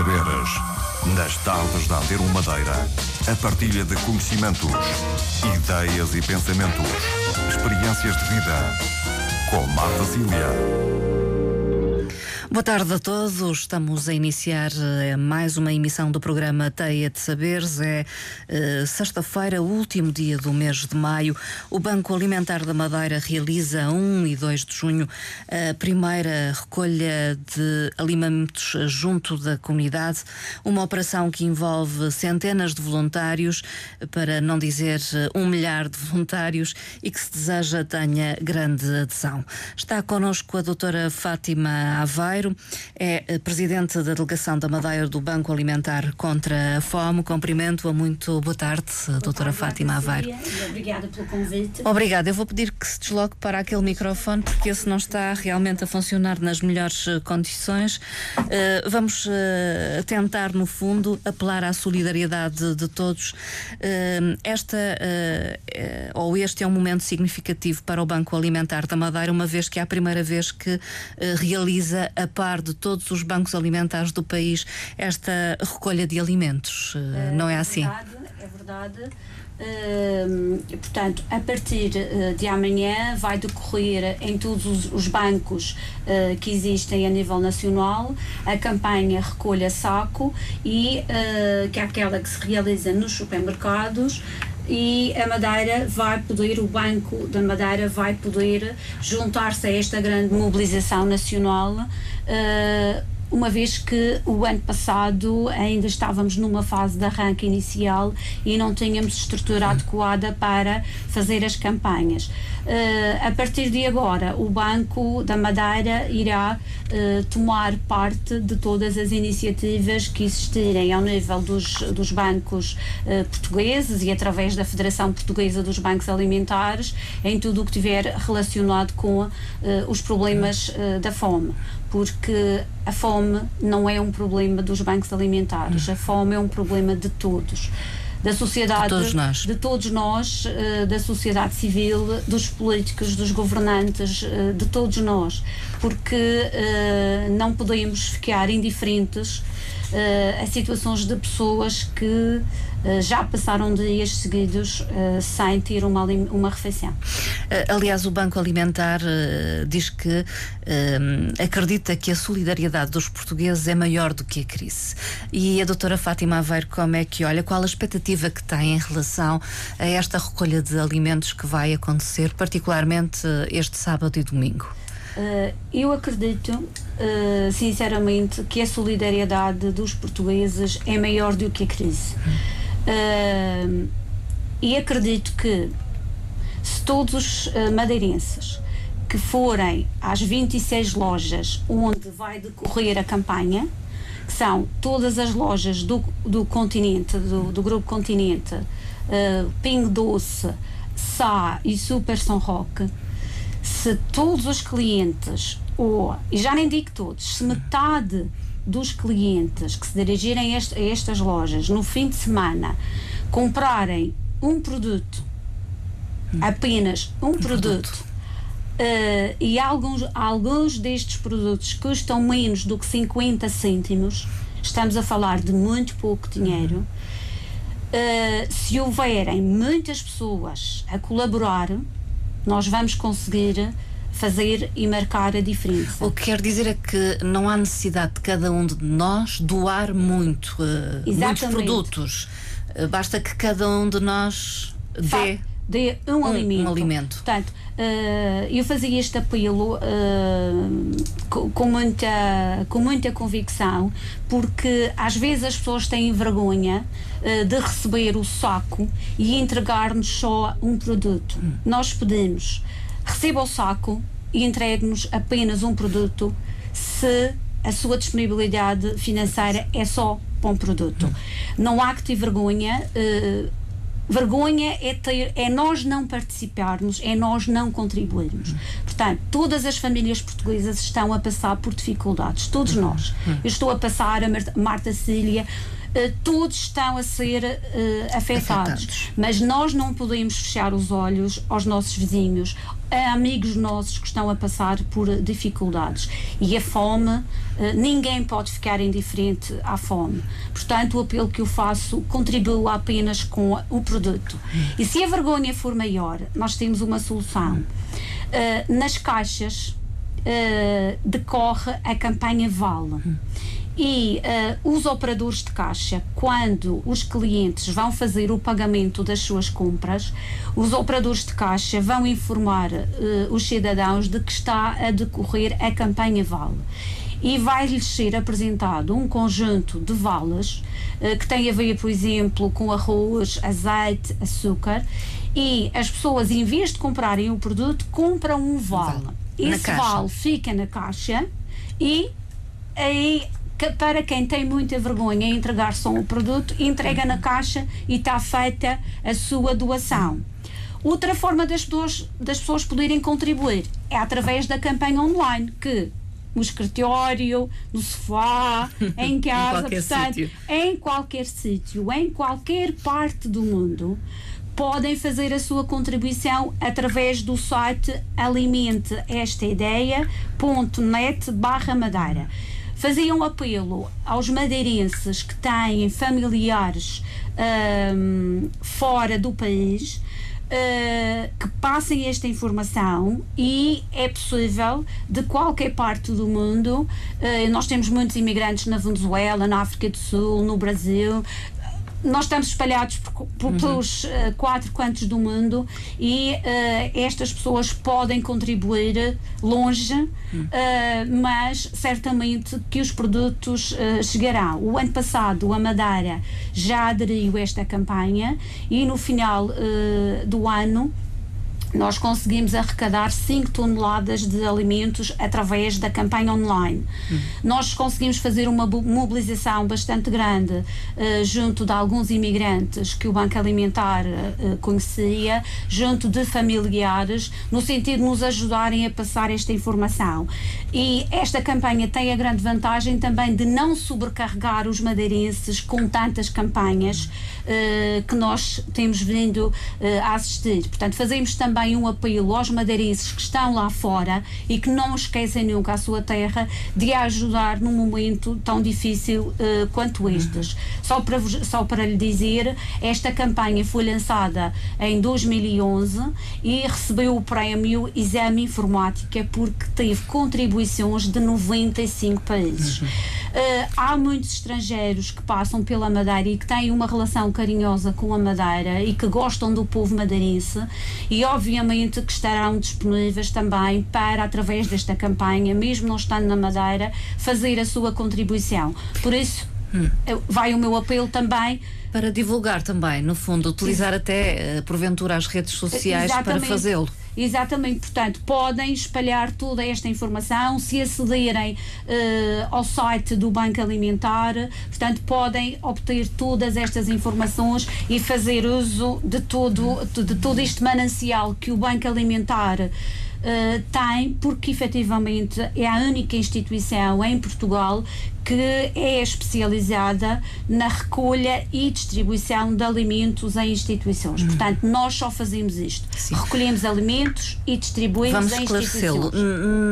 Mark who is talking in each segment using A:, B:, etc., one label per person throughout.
A: saberes. Nas tardes da Antero Madeira, a partilha de conhecimentos, ideias e pensamentos, experiências de vida. Com Marta Cília.
B: Boa tarde a todos. Estamos a iniciar eh, mais uma emissão do programa Teia de Saberes. É eh, sexta-feira, último dia do mês de maio. O Banco Alimentar da Madeira realiza 1 e 2 de junho a primeira recolha de alimentos junto da comunidade. Uma operação que envolve centenas de voluntários, para não dizer eh, um milhar de voluntários, e que se deseja tenha grande adesão. Está connosco a doutora Fátima Aveiro é eh, presidente da delegação da Madeira do Banco Alimentar contra a Fome. Cumprimento-a muito. Boa tarde, boa doutora
C: tarde,
B: Fátima Aveiro.
C: Obrigada pelo convite.
B: Obrigada. Eu vou pedir que se desloque para aquele microfone, porque esse não está realmente a funcionar nas melhores eh, condições. Uh, vamos uh, tentar, no fundo, apelar à solidariedade de todos. Uh, esta, ou este é um momento significativo para o Banco Alimentar da Madeira, uma vez que é a primeira vez que realiza a par de todos os bancos alimentares do país esta recolha de alimentos. Uh, não é, assim?
C: É verdade, é verdade. Uh, portanto, a partir de amanhã vai decorrer em todos os, os bancos que existem a nível nacional a campanha Recolha Saco e que é aquela que se realiza nos supermercados e a Madeira vai poder, o Banco da Madeira vai poder juntar-se a esta grande mobilização nacional. Uh, uma vez que o ano passado ainda estávamos numa fase de arranque inicial e não tínhamos estrutura adequada para fazer as campanhas. Uh, a partir de agora, o Banco da Madeira irá uh, tomar parte de todas as iniciativas que existirem ao nível dos, dos bancos uh, portugueses e através da Federação Portuguesa dos Bancos Alimentares, em tudo o que tiver relacionado com os problemas da fome porque a fome não é um problema dos bancos alimentares, a fome é um problema de todos. Da sociedade, de
B: todos nós,
C: de todos nós uh, da sociedade civil, dos políticos, dos governantes, uh, de todos nós, porque uh, não podemos ficar indiferentes a situações de pessoas que eh, já passaram dias seguidos uh, sem ter uma, uma refeição.
B: Uh, aliás, o Banco Alimentar diz que acredita que a solidariedade dos portugueses é maior do que a crise. E a doutora Fátima Aveiro, como é que olha? Qual a expectativa que tem em relação a esta recolha de alimentos que vai acontecer, particularmente este sábado e domingo?
C: Uh, eu acredito, uh, sinceramente, que a solidariedade dos portugueses é maior do que a crise. Uh, e acredito que se todos os madeirenses que forem às 26 lojas onde vai decorrer a campanha, que são todas as lojas do, do continente, do, do Grupo Continente, Ping Doce, Sá e Super São Roque, se todos os clientes, ou, e já nem digo todos, se metade dos clientes que se dirigirem a, este, a estas lojas no fim de semana comprarem um produto, apenas um, um produto, produto. Uh, e alguns, alguns destes produtos custam menos do que 50 cêntimos, estamos a falar de muito pouco dinheiro. Uh, se houverem muitas pessoas a colaborar, nós vamos conseguir fazer e marcar a diferença.
B: O que quer dizer é que não há necessidade de cada um de nós doar muito, uh, muitos produtos. Uh, basta que cada um de nós dê.
C: Dê um, um, alimento.
B: um alimento.
C: Portanto, uh, eu fazia este apelo com, com, muita, com muita convicção, porque às vezes as pessoas têm vergonha de receber o saco e entregar-nos só um produto. Hum. Nós pedimos receba o saco e entregue-nos apenas um produto se a sua disponibilidade financeira é só para um produto. Não há que ter vergonha. Uh, vergonha é, ter, é nós não participarmos, é nós não contribuirmos. Portanto, todas as famílias portuguesas estão a passar por dificuldades, todos nós. Eu estou a passar, a Marta Cília, todos estão a ser uh, afetados. afetados. Mas nós não podemos fechar os olhos aos nossos vizinhos, a amigos nossos que estão a passar por dificuldades. E a fome Uh, ninguém pode ficar indiferente à fome. Portanto, o apelo que eu faço contribua apenas com o produto. E se a vergonha for maior, nós temos uma solução. Nas caixas decorre a campanha Vale. E uh, os operadores de caixa, quando os clientes vão fazer o pagamento das suas compras, os operadores de caixa vão informar uh, os cidadãos de que está a decorrer a campanha Vale. E vai-lhes ser apresentado um conjunto de vales uh, que tem a ver, por exemplo, com arroz, azeite, açúcar. E as pessoas, em vez de comprarem o produto, compram um vale. Esse vale fica na caixa e aí para quem tem muita vergonha em entregar só o produto, entrega na caixa e está feita a sua doação. Outra forma das pessoas, das pessoas poderem contribuir é através da campanha online, que no escritório, no sofá, em casa, em qualquer portanto, sítio. em qualquer sítio, em qualquer parte do mundo, podem fazer a sua contribuição através do site alimente esta ideia.net barra madeira fazia um apelo aos madeirenses que têm familiares um, fora do país Uh, que passem esta informação e é possível de qualquer parte do mundo. Uh, nós temos muitos imigrantes na Venezuela, na África do Sul, no Brasil, nós estamos espalhados por, por, uhum. pelos uh, quatro cantos do mundo e uh, estas pessoas podem contribuir longe, uhum. uh, mas certamente que os produtos chegarão. O ano passado a Madeira já aderiu a esta campanha e no final do ano nós conseguimos arrecadar 5 toneladas de alimentos através da campanha online. Uhum. Nós conseguimos fazer uma mobilização bastante grande uh, junto de alguns imigrantes que o Banco Alimentar uh, conhecia, junto de familiares, no sentido de nos ajudarem a passar esta informação. E esta campanha tem a grande vantagem também de não sobrecarregar os madeirenses com tantas campanhas uh, que nós temos vindo a assistir. Portanto, fazemos também um apelo aos madeirenses que estão lá fora e que não esquecem nunca a sua terra de a ajudar num momento tão difícil uh, quanto estes. Uhum. Só, para, só para lhe dizer, esta campanha foi lançada em 2011 e recebeu o prémio Exame Informática porque teve contribuições de 95 países. Uhum. Uh, há muitos estrangeiros que passam pela Madeira e que têm uma relação carinhosa com a Madeira e que gostam do povo madeirense e obviamente que estarão disponíveis também para, através desta campanha, mesmo não estando na Madeira, fazer a sua contribuição. Por isso, hum. vai o meu apelo também
B: para divulgar também, no fundo, utilizar Sim. até eh, porventura as redes sociais Exatamente. para fazê-lo.
C: Exatamente, portanto, podem espalhar toda esta informação se acederem uh, ao site do Banco Alimentar, portanto, podem obter todas estas informações e fazer uso de todo, de todo este manancial que o Banco Alimentar uh, tem, porque efetivamente é a única instituição em Portugal que é especializada na recolha e distribuição de alimentos em instituições. Hum. Portanto, nós só fazemos isto. Sim. Recolhemos alimentos e distribuímos
B: Vamos em instituições.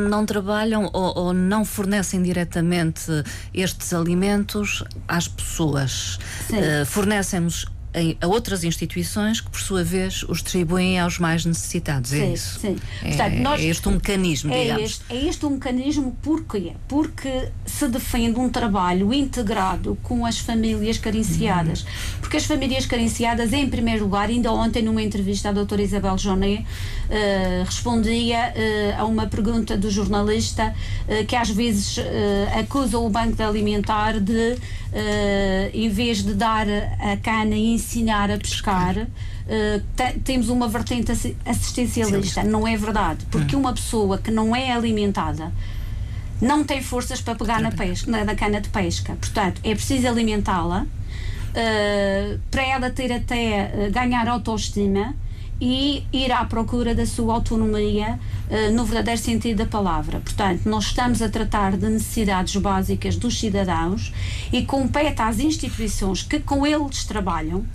B: Não trabalham ou, ou, não fornecem diretamente estes alimentos às pessoas. Uh, Fornecem-nos em, a outras instituições que, por sua vez, os distribuem aos mais necessitados. É sim, é isso? Sim. É, Portanto, nós, é este um mecanismo,
C: é
B: digamos.
C: Este, é este um mecanismo porquê? Porque se defende um trabalho integrado com as famílias carenciadas. Uhum. Porque as famílias carenciadas, em primeiro lugar, ainda ontem numa entrevista à doutora Isabel Jonet, uh, respondia uh, a uma pergunta do jornalista uh, que às vezes acusa o Banco de Alimentar de, em vez de dar a cana e ensinar a pescar, temos uma vertente assistencialista. Não é verdade. Porque hum. uma pessoa que não é alimentada não tem forças para pegar na, pesca, na, na cana de pesca. Portanto, é preciso alimentá-la uh, para ela ter até uh, ganhar autoestima e ir à procura da sua autonomia uh, no verdadeiro sentido da palavra. Portanto, nós estamos a tratar de necessidades básicas dos cidadãos e compete às instituições que com eles trabalham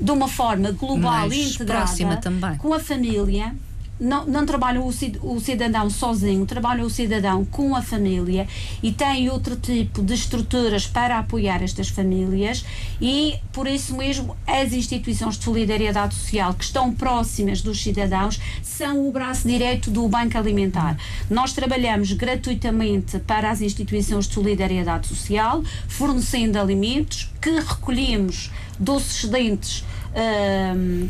C: de uma forma global e integrada com a família não, não trabalha o, cidadão sozinho, trabalha o cidadão com a família e tem outro tipo de estruturas para apoiar estas famílias e por isso mesmo as instituições de solidariedade social que estão próximas dos cidadãos são o braço direito do Banco Alimentar. Nós trabalhamos gratuitamente para as instituições de solidariedade social, fornecendo alimentos que recolhemos dos excedentes uh,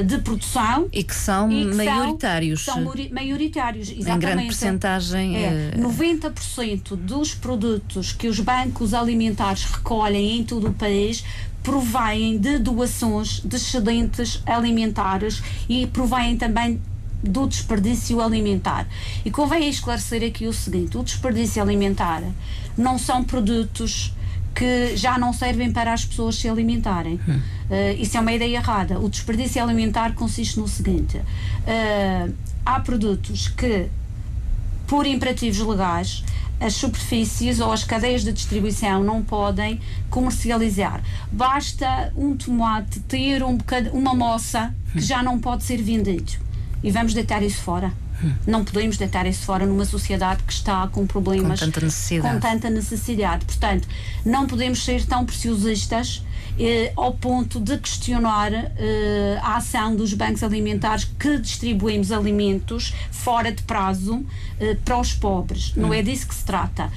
C: uh, de produção.
B: E que são e que maioritários.
C: São, são maioritários, exatamente.
B: Em grande porcentagem.
C: É, 90% eh, dos produtos que os bancos alimentares recolhem em todo o país provêm de doações de excedentes alimentares e provêm também do desperdício alimentar. E convém esclarecer aqui o seguinte: o desperdício alimentar não são produtos que já não servem para as pessoas se alimentarem. Hum. Uh, isso é uma ideia errada. O desperdício alimentar consiste no seguinte: uh, há produtos que, por imperativos legais, as superfícies ou as cadeias de distribuição não podem comercializar. Basta um tomate ter um bocado, uma moça que já não pode ser vendido. E vamos deitar isso fora. Não podemos deitar isso fora numa sociedade que está com problemas.
B: Com tanta necessidade.
C: Com tanta necessidade. Portanto, não podemos ser tão preciosistas eh, ao ponto de questionar eh, a ação dos bancos alimentares que distribuímos alimentos fora de prazo eh, para os pobres. Não é disso que se trata.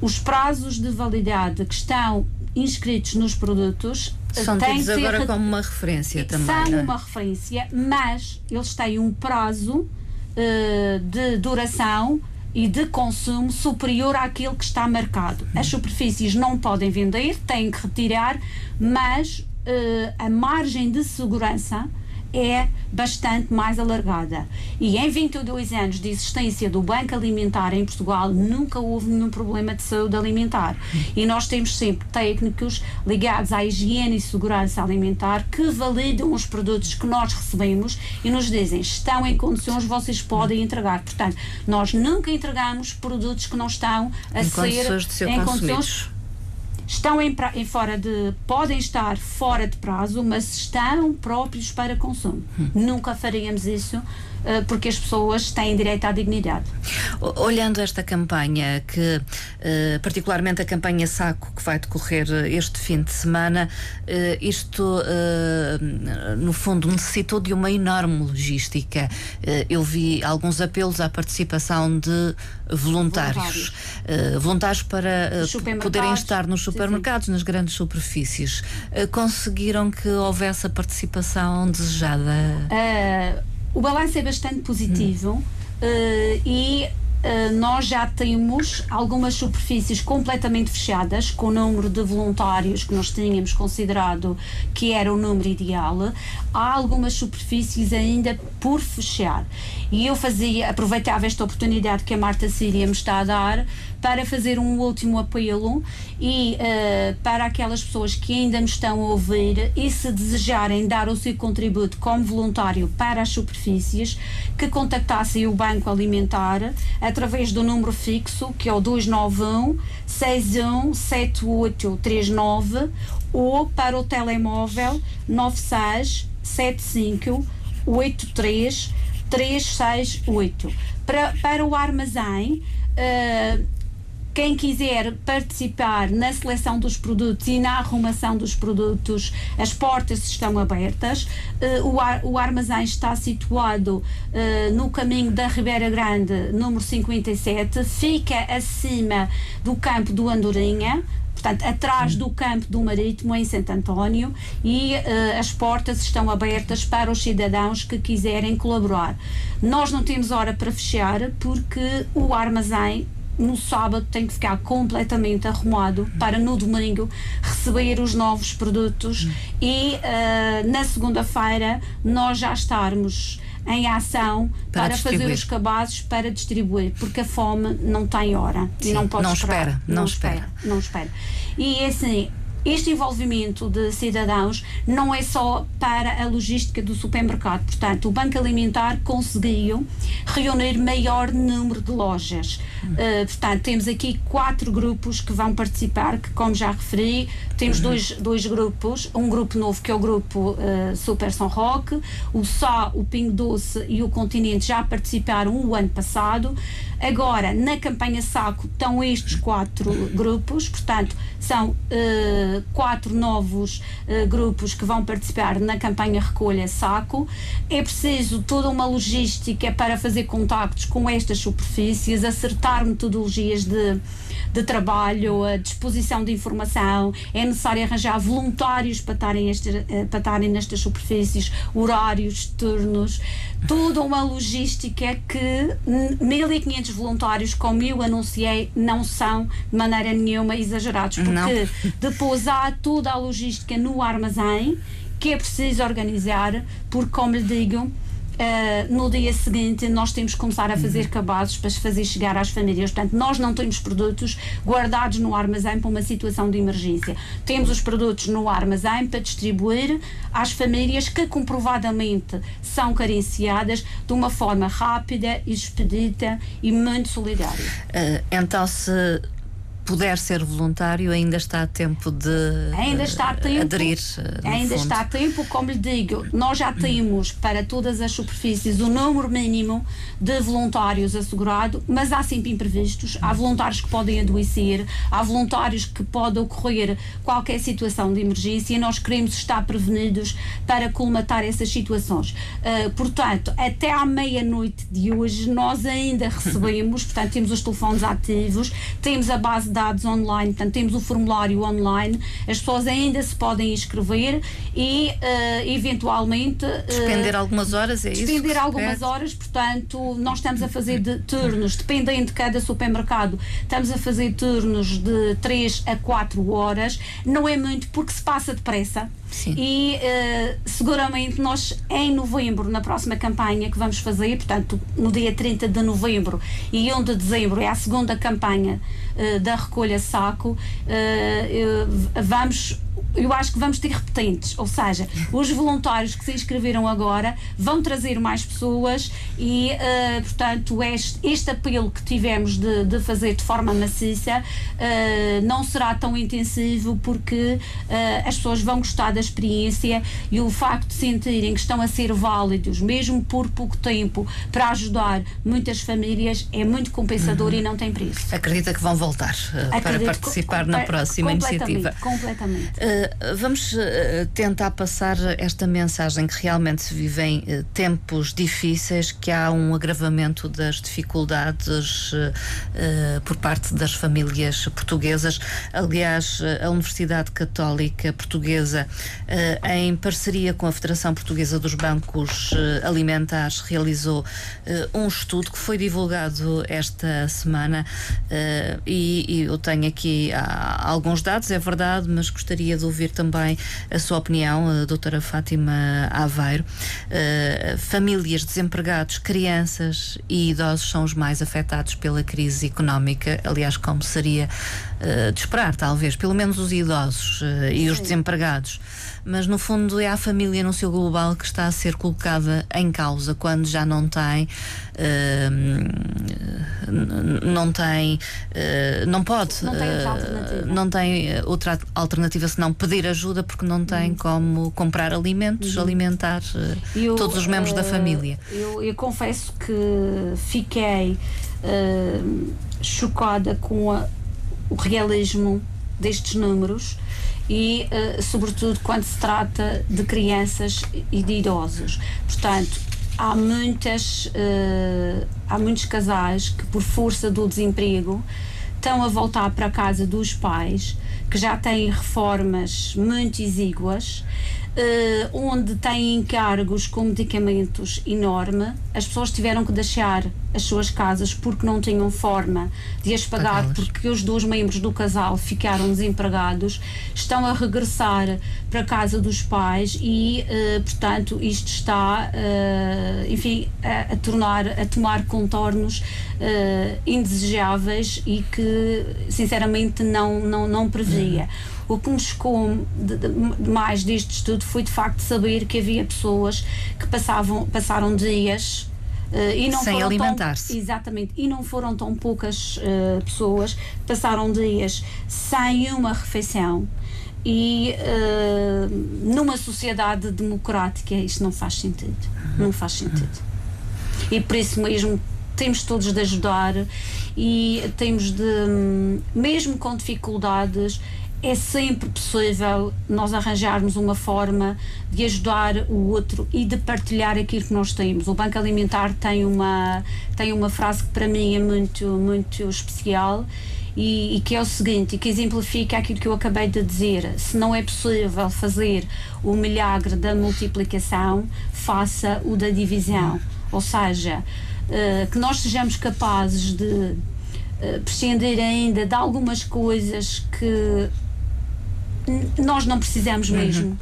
C: Os prazos de validade que estão inscritos nos produtos
B: são tidos agora como uma referência também.
C: São é? uma referência, mas eles têm um prazo uh, de duração e de consumo superior àquele que está marcado. As superfícies não podem vender, têm que retirar, mas uh, a margem de segurança é bastante mais alargada. E em 22 anos de existência do Banco Alimentar em Portugal, nunca houve nenhum problema de saúde alimentar. E nós temos sempre técnicos ligados à higiene e segurança alimentar que validam os produtos que nós recebemos e nos dizem estão em condições, vocês podem entregar. Portanto, nós nunca entregamos produtos que não estão a
B: em
C: ser
B: condições de ser
C: em
B: consumidos.
C: condições estão em, em, fora de podem estar fora de prazo, mas estão próprios para consumo. Hum. Nunca faríamos isso porque as pessoas têm direito à dignidade.
B: Olhando esta campanha, que uh, particularmente a campanha Saco que vai decorrer este fim de semana, uh, isto no fundo necessitou de uma enorme logística. eu vi alguns apelos à participação de voluntários, voluntários, voluntários para poderem estar nos supermercados, sim, sim. nas grandes superfícies. conseguiram que houvesse a participação desejada?
C: O balanço é bastante positivo uh, e Uh, nós já temos algumas superfícies completamente fechadas, com o número de voluntários que nós tínhamos considerado que era o número ideal. Há algumas superfícies ainda por fechar. E eu fazia, aproveitava esta oportunidade que a Marta Síria me está a dar para fazer um último apelo e uh, para aquelas pessoas que ainda me estão a ouvir e se desejarem dar o seu contributo como voluntário para as superfícies, que contactassem o Banco Alimentar através do número fixo que é o 291 617839 ou para o telemóvel 96 75 83 368. Para, para o armazém, uh, quem quiser participar na seleção dos produtos e na arrumação dos produtos, as portas estão abertas. Uh, o, ar, o, armazém está situado uh, no caminho da Ribeira Grande, número 57, fica acima do campo do Andorinha, portanto, atrás do campo do Marítimo, em Santo António, e uh, as portas estão abertas para os cidadãos que quiserem colaborar. Nós não temos hora para fechar porque o armazém no sábado tem que ficar completamente arrumado para no domingo receber os novos produtos e uh, na segunda-feira nós já estarmos em ação para, para fazer os cabazes para distribuir, porque a fome não tem hora
B: Sim,
C: e não pode
B: não
C: esperar.
B: Espera, não, não espera, espera.
C: Não espera. E assim, este envolvimento de cidadãos não é só para a logística do supermercado. Portanto, o Banco Alimentar conseguiu reunir maior número de lojas. Uh, portanto, temos aqui quatro grupos que vão participar, que, como já referi, temos uhum. dois, dois grupos. Um grupo novo, que é o grupo uh, Super São Roque, o Sá, o Pingo Doce e o Continente já participaram o ano passado. Agora, na campanha Saco, estão estes quatro grupos, portanto, são uh, quatro novos uh, grupos que vão participar na campanha Recolha Saco. É preciso toda uma logística para fazer contactos com estas superfícies, acertar metodologias de de trabalho, a disposição de informação, é necessário arranjar voluntários para estarem, este, eh, para estarem nestas superfícies, horários, turnos, toda uma logística que 1.500 voluntários, como eu anunciei, não são de maneira nenhuma exagerados, porque não. depois há toda a logística no armazém que é preciso organizar, porque, como lhe digo, Uh, no dia seguinte nós temos que começar a fazer cabazes para fazer chegar às famílias. Portanto, nós não temos produtos guardados no armazém para uma situação de emergência. Temos os produtos no armazém para distribuir às famílias que comprovadamente são carenciadas de uma forma rápida, expedita e muito solidária.
B: Uh, então, se puder ser voluntário, ainda está a tempo de
C: ainda está a tempo,
B: aderir.
C: Eh, ainda fundo. está a tempo, como lhe digo, nós já temos para todas as superfícies o número mínimo de voluntários assegurado, mas há sempre imprevistos. Há voluntários que podem adoecer, há voluntários que pode ocorrer qualquer situação de emergência e nós queremos estar prevenidos para colmatar essas situações. Uh, portanto, até à meia-noite de hoje, nós ainda recebemos, portanto, temos os telefones ativos, temos a base dados online, portanto, temos o formulário online, as pessoas ainda se podem inscrever e, uh, eventualmente. Uh,
B: despender algumas horas, é
C: isso? Despender algumas horas, portanto, nós estamos a fazer de turnos, dependendo de cada supermercado, estamos a fazer turnos de 3 a 4 horas. Não é muito porque se passa depressa. Sim. E uh, seguramente nós, em novembro, na próxima campanha que vamos fazer, portanto, no dia 30 de novembro e 1 de dezembro, é a segunda campanha uh, da recolha saco, uh, vamos eu acho que vamos ter repetentes, ou seja, os voluntários que se inscreveram agora vão trazer mais pessoas e, uh, portanto, este, este, apelo que tivemos de, de fazer de forma maciça uh, não será tão intensivo porque uh, as pessoas vão gostar da experiência e o facto de sentirem que estão a ser válidos, mesmo por pouco tempo, para ajudar muitas famílias, é muito compensador uhum. e não tem preço.
B: Acredita que vão voltar para participar na próxima
C: completamente,
B: iniciativa?
C: Completamente.
B: Eh, vamos uh, tentar passar esta mensagem que realmente se vivem uh, tempos difíceis, que há um agravamento das dificuldades por parte das famílias portuguesas. Aliás, a Universidade Católica Portuguesa, em parceria com a Federação Portuguesa dos Bancos Alimentares, realizou um estudo que foi divulgado esta semana e, e eu tenho aqui ah, alguns dados, é verdade, mas gostaria de ouvir também a sua opinião, a doutora Fátima Aveiro. Uh, famílias, desempregados, crianças e idosos são os mais afetados pela crise económica, aliás, como seria uh, de esperar, talvez, pelo menos os idosos uh, e os desempregados mas no fundo é a família no seu global que está a ser colocada em causa quando já não tem uh, não tem uh, não pode
C: não tem, uh,
B: não tem outra alternativa senão pedir ajuda porque não tem uhum. como comprar alimentos, uhum. alimentar eu, todos os membros da família.
C: Eu, eu, confesso que fiquei chocada com a, o realismo destes números e, uh, sobretudo, quando se trata de crianças e de idosos. Portanto, há muitas uh, há muitos casais que por força do desemprego estão a voltar para a casa dos pais que já têm reformas muito exíguas uh, onde têm encargos com medicamentos enorme as pessoas tiveram que deixar as suas casas porque não tinham forma de as pagar, porque os dois membros do casal ficaram desempregados, estão a regressar para a casa dos pais e, uh, portanto, isto está, uh, enfim, a, a, tornar, a tomar contornos indesejáveis e que, sinceramente, não, não, não previa. Uhum. O que me chocou de, de, mais deste estudo foi de facto saber que havia pessoas que passavam, passaram dias
B: Uh, e não Sem alimentar-se.
C: Exatamente. E não foram tão poucas uh, pessoas que passaram dias sem uma refeição. E uh, numa sociedade democrática isto não faz sentido. Não faz sentido. E por isso mesmo temos todos de ajudar e temos de, hum, mesmo com dificuldades, é sempre possível nós arranjarmos uma forma de ajudar o outro e de partilhar aquilo que nós temos. O Banco Alimentar tem uma, tem uma frase que para mim é muito, muito especial e, e, que é o seguinte, e que exemplifica aquilo que eu acabei de dizer. Se não é possível fazer o milagre da multiplicação, faça o da divisão. Ou seja, uh, que nós sejamos capazes de uh, prescindir ainda de algumas coisas que nós não precisamos uhum. mesmo.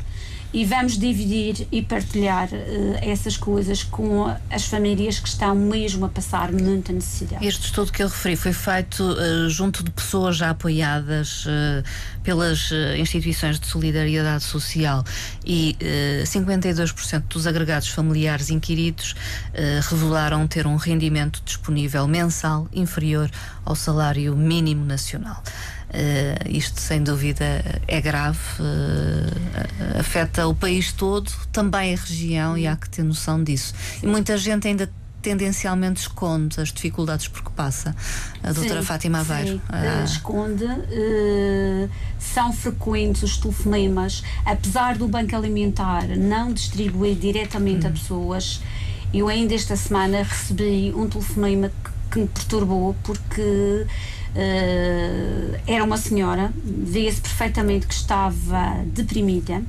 C: E vamos dividir e partilhar uh, essas coisas com as famílias que estão mesmo a passar muita necessidade.
B: Este estudo que eu referi foi feito uh, junto de pessoas já apoiadas uh, pelas instituições de solidariedade social e 52% dos agregados familiares inquiridos revelaram ter um rendimento disponível mensal inferior ao salário mínimo nacional. Uh, isto, sem dúvida, é grave, uh, afeta o país todo, também a região, e há que ter noção disso. E muita gente ainda tendencialmente esconde as dificuldades por que passa. A doutora sim, Fátima Aveiro. Sim,
C: ah. esconde. Uh, são frequentes os telefonemas, apesar do Banco Alimentar não distribuir diretamente hum. a pessoas. Eu ainda esta semana recebi um telefonema que, que me perturbou porque Uh, era uma senhora, via-se perfeitamente que estava deprimida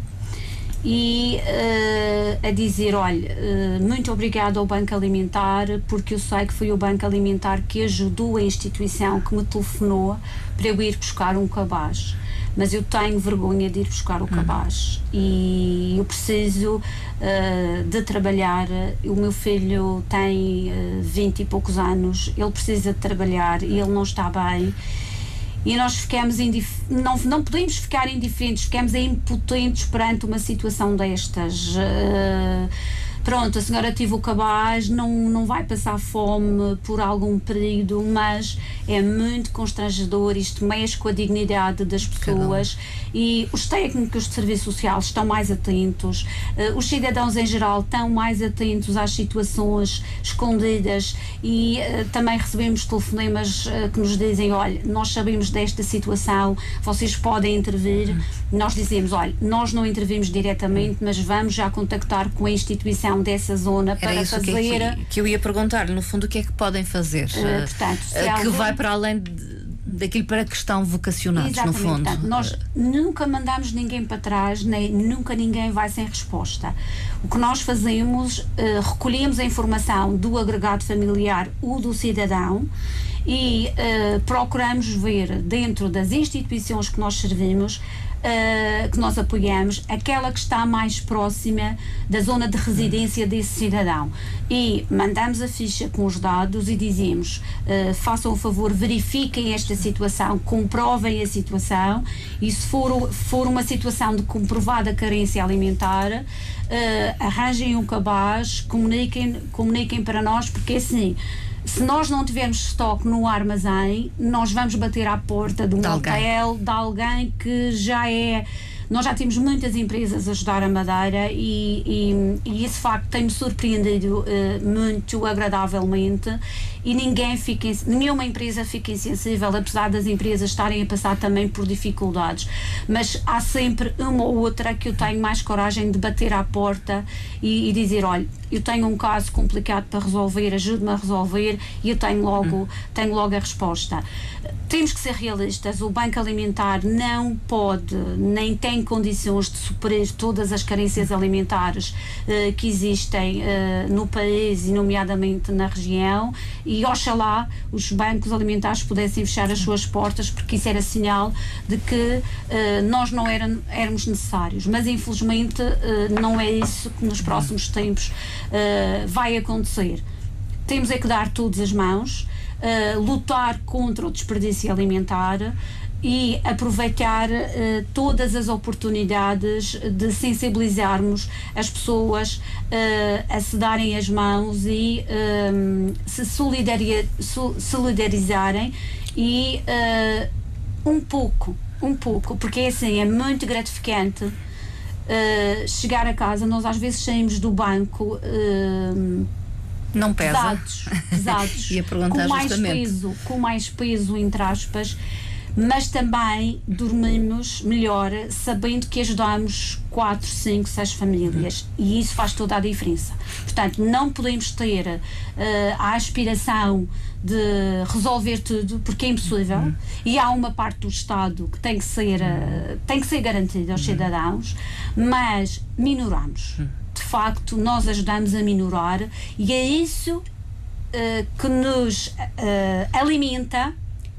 C: e uh, a dizer: Olha, uh, muito obrigado ao Banco Alimentar, porque eu sei que foi o Banco Alimentar que ajudou a instituição que me telefonou para eu ir buscar um cabaz mas eu tenho vergonha de ir buscar o cabaz hum. e eu preciso uh, de trabalhar. O meu filho tem uh, 20 e poucos anos, ele precisa de trabalhar e ele não está bem. E nós ficamos não, não podemos ficar indiferentes, ficamos impotentes perante uma situação destas. Uh, pronto, a senhora tive o cabaz, não, não vai passar fome por algum período, mas é muito constrangedor, isto mexe com a dignidade das pessoas e os técnicos de serviço social estão mais atentos, uh, os cidadãos em geral estão mais atentos às situações escondidas e uh, também recebemos telefonemas uh, que nos dizem, olha, nós sabemos desta situação, vocês podem intervir. Uhum. Nós dizemos, olha, nós não intervimos diretamente, mas vamos já contactar com a instituição dessa zona para
B: isso
C: fazer.
B: Que, é que, que eu ia perguntar, no fundo, o que é que podem fazer? Uh, portanto, uh, que vai para além de daquilo para que estão vocacionados, Exatamente. no fundo. Portanto,
C: nós nunca mandamos ninguém para trás, nem nunca ninguém vai sem resposta. O que nós fazemos, uh, recolhemos a informação do agregado familiar ou do cidadão e uh, procuramos ver dentro das instituições que nós servimos uh, que nós apoiamos, aquela que está mais próxima da zona de residência desse cidadão. E mandamos a ficha com os dados e dizemos: uh, façam o favor, verifiquem esta situação, comprovem a situação e se for, for uma situação de comprovada carência alimentar, uh, arranjem um cabaz, comuniquem, comuniquem para nós, porque assim se nós não tivermos estoque no armazém, nós vamos bater à porta de um de hotel, alguém. de alguém que já é nós já temos muitas empresas a ajudar a Madeira e, e, e esse facto tem-me surpreendido uh, muito agradavelmente e ninguém fica, nenhuma empresa fica insensível, apesar das empresas estarem a passar também por dificuldades. Mas há sempre uma ou outra que eu tenho mais coragem de bater à porta e, e dizer: olha, eu tenho um caso complicado para resolver, ajude-me a resolver e eu tenho logo, hum. tenho logo a resposta. Temos que ser realistas, o Banco Alimentar não pode, nem tem condições de superar todas as carências alimentares uh, que existem uh, no país e nomeadamente na região e oxalá os bancos alimentares pudessem fechar as suas portas, porque isso era sinal de que uh, nós não eram, éramos necessários. Mas infelizmente uh, não é isso que nos próximos tempos uh, vai acontecer. Temos é que dar todas as mãos, lutar contra o desperdício alimentar e aproveitar uh, todas as oportunidades de sensibilizarmos as pessoas uh, a se darem as mãos e um, se solidarizarem e uh, um pouco, um pouco, porque é assim, é muito gratificante chegar a casa, nós às vezes saímos do banco
B: não pesa.
C: pesados, pesados com mais peso, com mais peso entre aspas mas também dormimos melhor sabendo que ajudamos 4, 5, 6 famílias e isso faz toda a diferença. Portanto, não podemos ter uh, a aspiração de resolver tudo porque é impossível uhum. e há uma parte do Estado que tem que ser, uh, tem que ser garantida aos uhum. cidadãos, mas minoramos. Uhum. De facto, nós ajudamos a minorar e é isso uh, que nos alimenta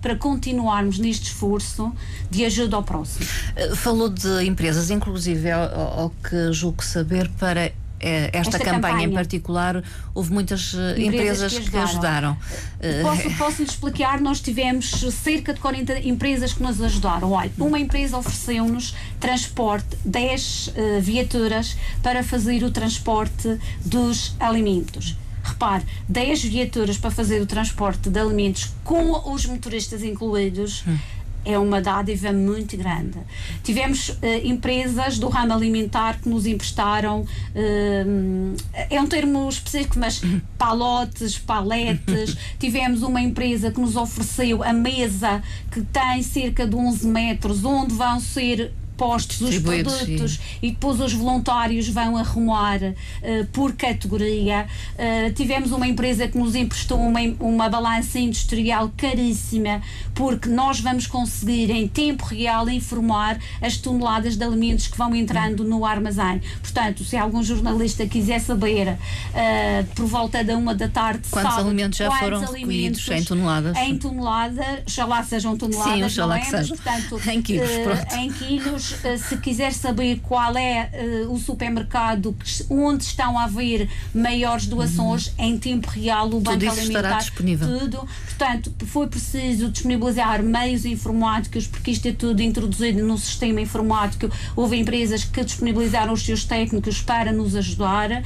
C: para continuarmos neste esforço de ajuda ao próximo.
B: Eh, falou de empresas, inclusive, ao, ao que julgo saber, para eh, esta, esta campanha, campanha, em particular, houve muitas eh, empresas, empresas que, ajudaram. Que
C: ajudaram. Posso, posso lhe explicar? Nós tivemos cerca de 40 empresas que nos ajudaram. Olha, uma empresa ofereceu-nos transporte, 10 uh, viaturas para fazer o transporte dos alimentos. Repare, 10 viaturas para fazer o transporte de alimentos com os motoristas incluídos. Hum é uma dádiva muito grande. Tivemos uh, empresas do ramo alimentar que nos emprestaram, uh, é um termo específico, mas hum. palotes, paletes. Tivemos uma empresa que nos ofereceu a mesa que tem cerca de 11 metros, onde vão ser postos os produtos sim. e depois os voluntários vão arrumar uh, por categoria. Uh, tivemos uma empresa que nos emprestou uma, uma balança industrial caríssima, porque nós vamos conseguir em tempo real informar as toneladas de alimentos que vão entrando no armazém. Portanto, se algum jornalista quiser saber uh, por volta da uma da tarde,
B: quantos
C: sábado,
B: alimentos já foram recolhidos em toneladas?
C: Em tonelada, já lá sejam toneladas,
B: Sim,
C: não
B: é? que
C: portanto,
B: em quilos,
C: em quilos eh, se quiser saber qual é uh, o supermercado onde estão a haver maiores doações, uhum. em tempo real o Banco Alimentar.
B: disponível.
C: Tudo. Portanto, foi preciso disponibilizar meios informáticos, porque isto é tudo introduzido no sistema informático. Houve empresas que disponibilizaram os seus técnicos para nos ajudar. Uh,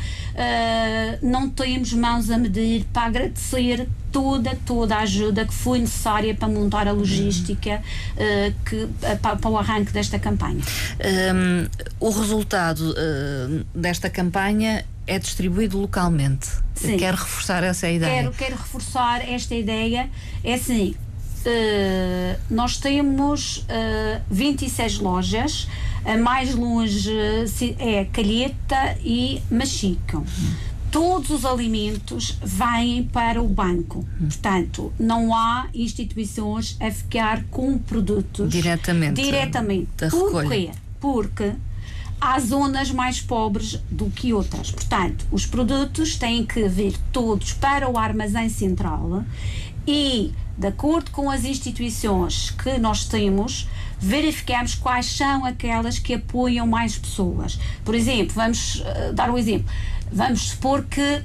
C: não temos mãos a medir para agradecer toda, toda a ajuda que foi necessária para montar a logística uh, que, uh, para, para, o arranque desta campanha.
B: Um, o resultado uh, desta campanha é distribuído localmente. Sim. Quero reforçar essa ideia.
C: Quero, quero reforçar esta ideia. É assim, nós temos 26 lojas, a mais longe é Calheta e Machico. Hum todos os alimentos vêm para o banco. Portanto, não há instituições a ficar com produtos
B: diretamente.
C: Diretamente. Porquê? Porque há zonas mais pobres do que outras. Portanto, os produtos têm que vir todos para o armazém central e, de acordo com as instituições que nós temos, verificamos quais são aquelas que apoiam mais pessoas. Por exemplo, vamos uh, dar um exemplo Vamos supor que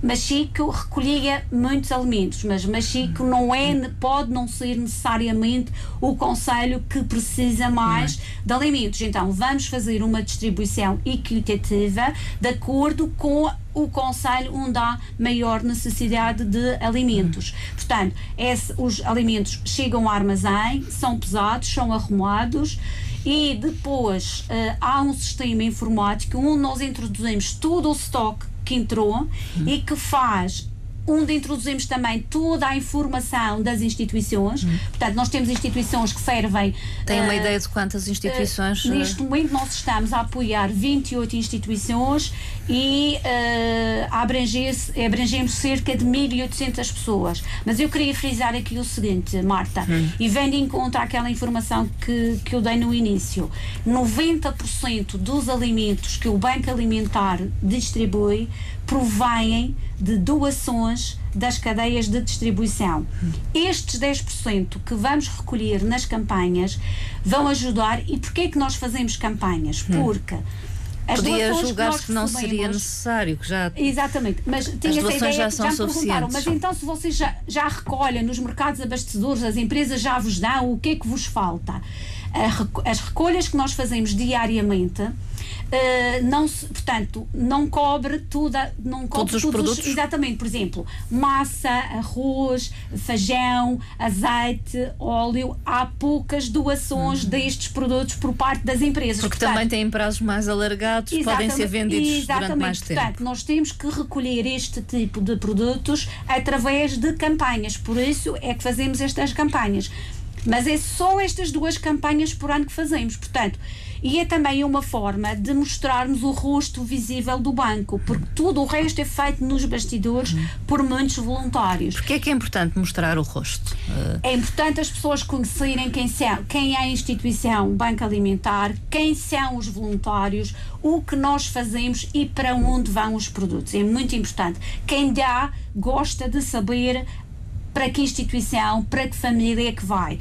C: Machico recolhia muitos alimentos, mas Machico não é, pode não ser necessariamente o conselho que precisa mais de alimentos. Então, vamos fazer uma distribuição equitativa de acordo com o conselho onde há maior necessidade de alimentos. Portanto, esse, os alimentos chegam ao armazém, são pesados, são arrumados e depois uh, há um sistema informático onde nós introduzimos todo o estoque que entrou uhum. e que faz onde introduzimos também toda a informação das instituições. Uhum. Portanto, nós temos instituições que servem.
B: Tem uma uh, ideia de quantas instituições?
C: Uh, neste momento, nós estamos a apoiar 28 instituições e uh, abrangemos cerca de 1.800 pessoas. Mas eu queria frisar aqui o seguinte, Marta, e vendo em conta aquela informação que, que eu dei no início: 90% dos alimentos que o Banco Alimentar distribui provêm de doações das cadeias de distribuição. Estes 10% que vamos recolher nas campanhas vão ajudar. E porquê é que nós fazemos campanhas? Porque
B: Podia julgar-se que, não seria necessário, que já.
C: Exatamente, mas tinha essa ideia
B: já, são já me perguntaram,
C: mas então se vocês já, já recolhem nos mercados abastecedores, as empresas já vos dão, o que é que vos falta? As recolhas que nós fazemos diariamente Uh, não se, portanto, não cobre tudo, não cobre
B: todos os produtos.
C: exatamente, por exemplo, massa, arroz, feijão, azeite, óleo, há poucas doações uhum. destes produtos por parte das empresas.
B: Porque portanto, também têm prazos mais alargados, podem ser vendidos durante mais
C: tempo. Portanto, nós temos que recolher este tipo de produtos através de campanhas, por isso é que fazemos estas campanhas. Mas é só estas duas campanhas por ano que fazemos. Portanto, e é também uma forma de mostrarmos o rosto visível do banco, porque tudo o resto é feito nos bastidores por muitos voluntários.
B: Porquê é que é importante mostrar o rosto?
C: É importante as pessoas conhecerem quem, são, quem é a instituição Banco Alimentar, quem são os voluntários, o que nós fazemos e para onde vão os produtos. É muito importante. Quem dá gosta de saber para que instituição, para que família é que vai.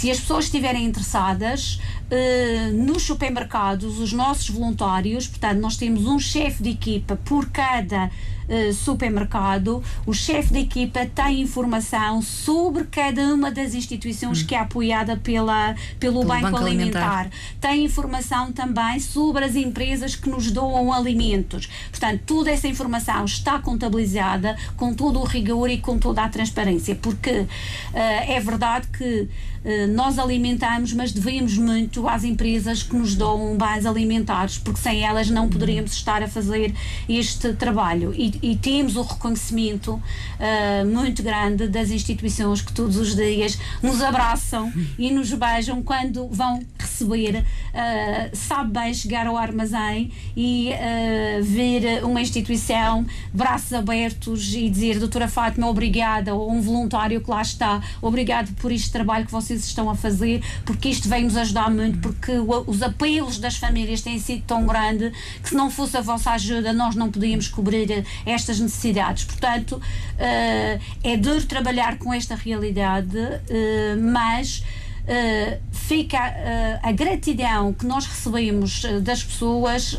C: Se as pessoas estiverem interessadas, uh, nos supermercados, os nossos voluntários, portanto, nós temos um chefe de equipa por cada uh, supermercado, o chefe de equipa tem informação sobre cada uma das instituições hum. que é apoiada pela, pelo, pelo Banco, Banco Alimentar. Alimentar. Tem informação também sobre as empresas que nos doam alimentos. Portanto, toda essa informação está contabilizada com todo o rigor e com toda a transparência, porque uh, é verdade que nós alimentamos, mas devemos muito às empresas que nos dão bens alimentares, porque sem elas não poderíamos estar a fazer este trabalho. E, e temos o reconhecimento uh, muito grande das instituições que todos os dias nos abraçam e nos beijam quando vão receber. Uh, sabe bem chegar ao armazém e uh, ver uma instituição, braços abertos e dizer, doutora Fátima, obrigada, ou um voluntário que lá está, obrigado por este trabalho que vocês estão a fazer, porque isto vem nos ajudar muito, porque os apelos das famílias têm sido tão grandes que se não fosse a vossa ajuda nós não podíamos cobrir estas necessidades. Portanto, uh, é duro trabalhar com esta realidade, uh, mas Uh, fica uh, a gratidão que nós recebemos uh, das pessoas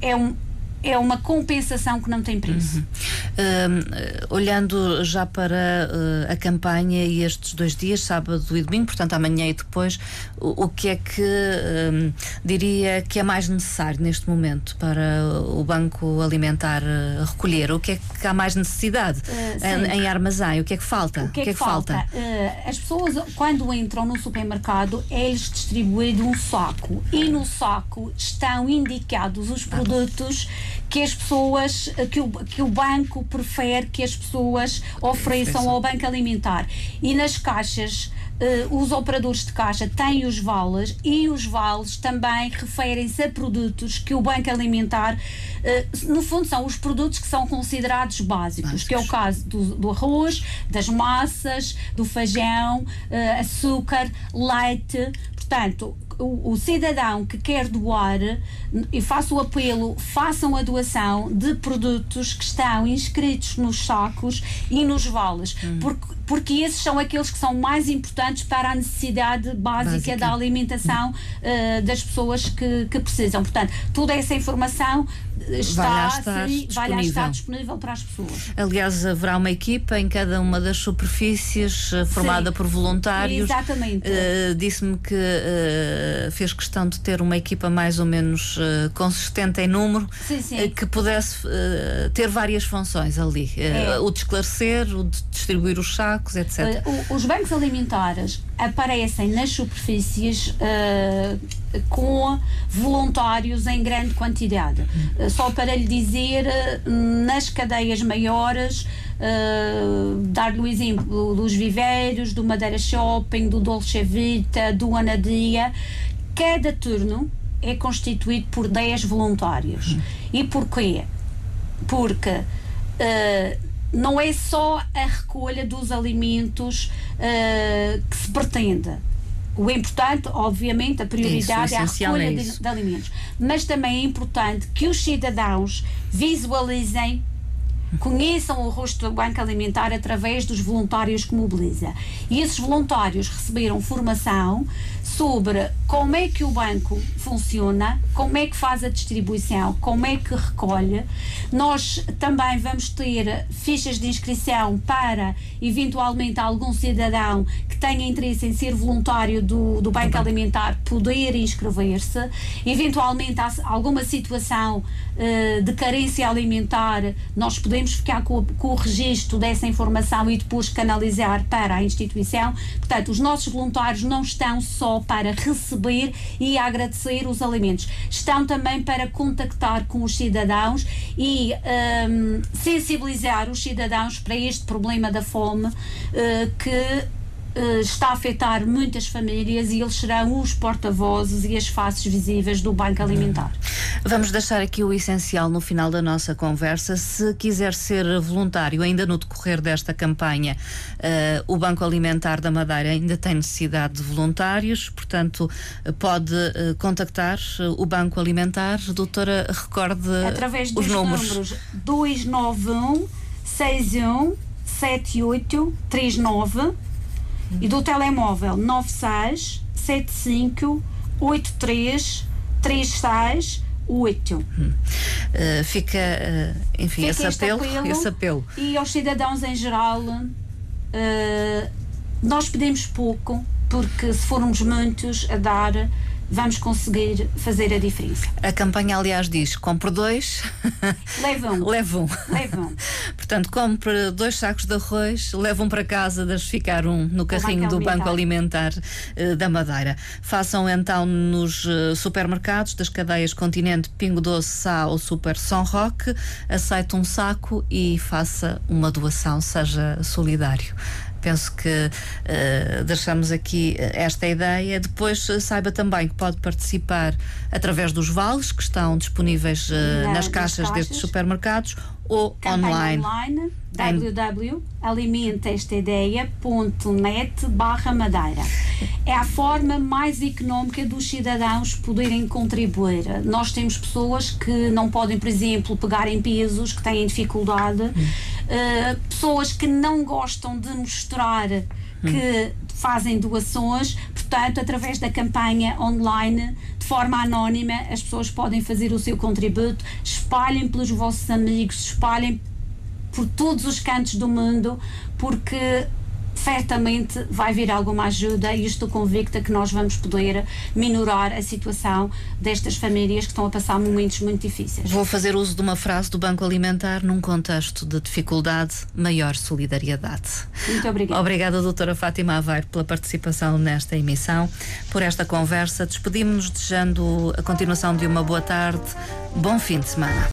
C: é um é uma compensação que não tem preço. Uhum.
B: Uh, olhando já para uh, a campanha e estes dois dias, sábado e domingo, portanto amanhã e depois, o, o que é que uh, diria que é mais necessário neste momento para o Banco Alimentar eh, recolher? O que é que há mais necessidade em, em, armazém? O que é que falta?
C: O que é que, que, é que falta? falta? as pessoas, quando entram no supermercado, é-lhes distribuído um saco e no saco estão indicados os produtos que as pessoas, que o, que o banco prefere que as pessoas ofereçam ao banco alimentar. E nas caixas Uh, os operadores de caixa têm os vales e os vales também referem-se a produtos que o Banco Alimentar, uh, no fundo, são os produtos que são considerados básicos, básicos. que é o caso do, do, arroz, das massas, do feijão, uh, açúcar, leite. Portanto, o, o, cidadão que quer doar, e faço o apelo, façam a doação de produtos que estão inscritos nos sacos e nos vales, hum. porque, porque esses são aqueles que são mais importantes para a necessidade básica, básica. da alimentação uh, das pessoas que, que precisam. Portanto, toda essa informação está, vai estar, sim, vai estar disponível para as pessoas.
B: Aliás, haverá uma equipa em cada uma das superfícies eh, formada sim, por voluntários.
C: Exatamente.
B: Uh, Disse-me que uh, fez questão de ter uma equipa mais ou menos consistente em número
C: sim,
B: que pudesse ter várias funções ali. É. O de esclarecer, o de distribuir os sacos, etc.
C: os bancos alimentares aparecem nas superfícies com voluntários em grande quantidade. Uh, só para lhe dizer, uh, nas cadeias maiores, uh, dar-lhe o exemplo dos viveiros, do Madeira Shopping, do Dolce Vita, do Anadia, cada turno é constituído por 10 voluntários. E porquê? Porque não é só a recolha dos alimentos que se pretende o importante, obviamente, a prioridade Isso, é a recolha de, de, alimentos. Mas também é importante que os cidadãos visualizem conheçam o rosto do Banco Alimentar através dos voluntários que mobiliza. E esses voluntários receberam formação sobre como é que o banco funciona, como é que faz a distribuição, como é que recolhe. Nós também vamos ter fichas de inscrição para, eventualmente, algum cidadão que tenha interesse em ser voluntário do, do Banco Alimentar poder inscrever-se. Eventualmente, há alguma situação uh, de carência alimentar, nós podemos ficar com, com o registro dessa informação e depois canalizar para a instituição. Portanto, os nossos voluntários não estão só para receber e agradecer os alimentos, estão também para contactar com os cidadãos e um, sensibilizar os cidadãos para este problema da fome uh, que Uh, está a afetar muitas famílias e eles serão os porta-vozes e as faces visíveis do Banco Alimentar.
B: Vamos deixar aqui o essencial no final da nossa conversa. Se quiser ser voluntário ainda no decorrer desta campanha, uh, o Banco Alimentar da Madeira ainda tem necessidade de voluntários, portanto, pode uh, contactar o Banco Alimentar. Doutora, recorde
C: Através
B: os números.
C: números 291 61 78 39 e do telemóvel 96 75 83 36 8. Hum.
B: Uh, fica, uh, enfim, fica esse, apelo, apelo, esse apelo.
C: E aos cidadãos em geral, uh, nós pedimos pouco, porque se formos muitos a dar, vamos conseguir fazer a diferença.
B: A campanha, aliás, diz: compre dois,
C: leve um.
B: leve um.
C: Leve um.
B: Portanto, compre dois sacos de arroz, leve um para casa, deixe ficar um no carrinho do Banco Alimentar uh, da Madeira. Façam então nos uh, supermercados das cadeias Continente, Pingo Doce, Sá ou Super São Roque, aceite um saco e faça uma doação, seja solidário. Penso que uh, deixamos aqui eh, esta ideia. Depois uh, saiba também que pode participar através dos vales que estão disponíveis uh, nas, caixas, caixas destes supermercados ou
C: online. online www.alimentestaideia.net barra Madeira. É a forma mais económica dos cidadãos poderem contribuir. Nós temos pessoas que não podem, por exemplo, pegar em pesos, que têm dificuldade, uh, pessoas que não gostam de mostrar que fazem doações, portanto, através da campanha online, de forma anónima, as pessoas podem fazer o seu contributo, espalhem pelos vossos amigos, espalhem por todos os cantos do mundo, porque certamente vai vir alguma ajuda e estou convicta que nós vamos poder minorar a situação destas famílias que estão a passar momentos muito difíceis.
B: Vou fazer uso de uma frase do Banco Alimentar num contexto de dificuldade, maior solidariedade.
C: Muito obrigada.
B: Obrigada, doutora Fátima Aveiro, pela participação nesta emissão, por esta conversa. Despedimos-nos desejando a continuação de uma boa tarde, bom fim de semana.